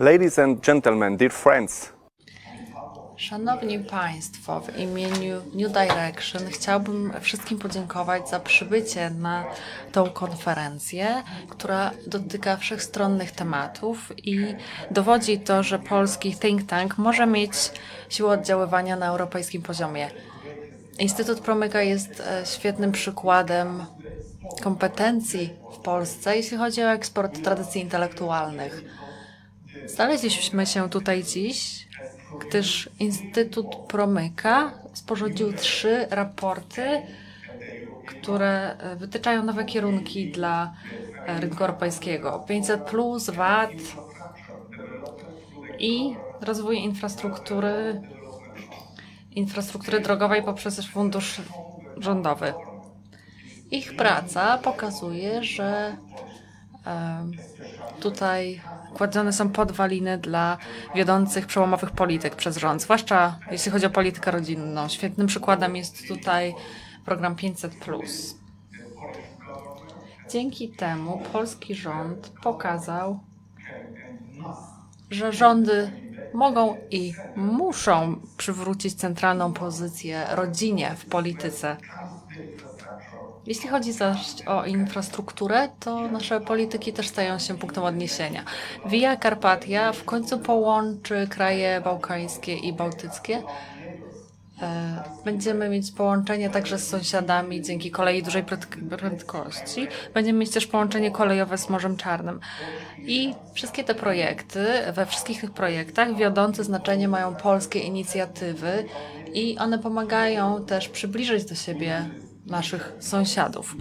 Ladies and gentlemen, dear friends, Szanowni Państwo, w imieniu New Direction chciałbym wszystkim podziękować za przybycie na tą konferencję, która dotyka wszechstronnych tematów i dowodzi to, że polski think tank może mieć siłę oddziaływania na europejskim poziomie. Instytut Promyka jest e, świetnym przykładem kompetencji w Polsce, jeśli chodzi o eksport tradycji intelektualnych. Znaleźliśmy się tutaj dziś, gdyż Instytut Promyka sporządził trzy raporty, które e, wytyczają nowe kierunki dla e, rynku europejskiego. 500 plus, VAT i rozwój infrastruktury, infrastruktury drogowej poprzez fundusz rządowy. Ich praca pokazuje, że tutaj kładzone są podwaliny dla wiodących przełomowych polityk przez rząd, zwłaszcza jeśli chodzi o politykę rodzinną. Świetnym przykładem jest tutaj program 500. Dzięki temu polski rząd pokazał, że rządy mogą i muszą przywrócić centralną pozycję rodzinie w polityce. Jeśli chodzi zaś o infrastrukturę, to nasze polityki też stają się punktem odniesienia. Via Carpatia w końcu połączy kraje bałkańskie i bałtyckie. E, Będziemy mieć połączenie także z sąsiadami dzięki kolei dużej prędk- prędkości. Będziemy mieć też połączenie kolejowe z Morzem Czarnym. I wszystkie te projekty, we wszystkich tych projektach wiodące znaczenie mają polskie inicjatywy i one pomagają też przybliżyć do siebie naszych sąsiadów.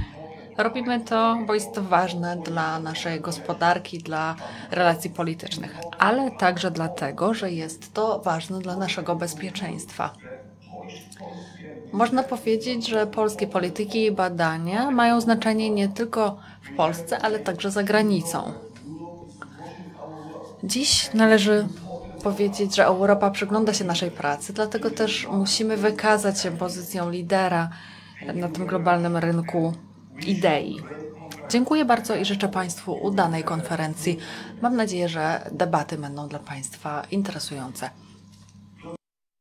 Robimy to, bo jest to ważne dla naszej gospodarki, dla relacji politycznych, ale także dlatego, że jest to ważne dla naszego bezpieczeństwa. Można powiedzieć, że polskie polityki i badania mają znaczenie nie tylko w Polsce, ale także za granicą. Dziś należy powiedzieć, że Europa przygląda się naszej pracy, dlatego też musimy wykazać się pozycją lidera na tym globalnym rynku idei. Dziękuję bardzo i życzę Państwu udanej konferencji. Mam nadzieję, że debaty będą dla Państwa interesujące.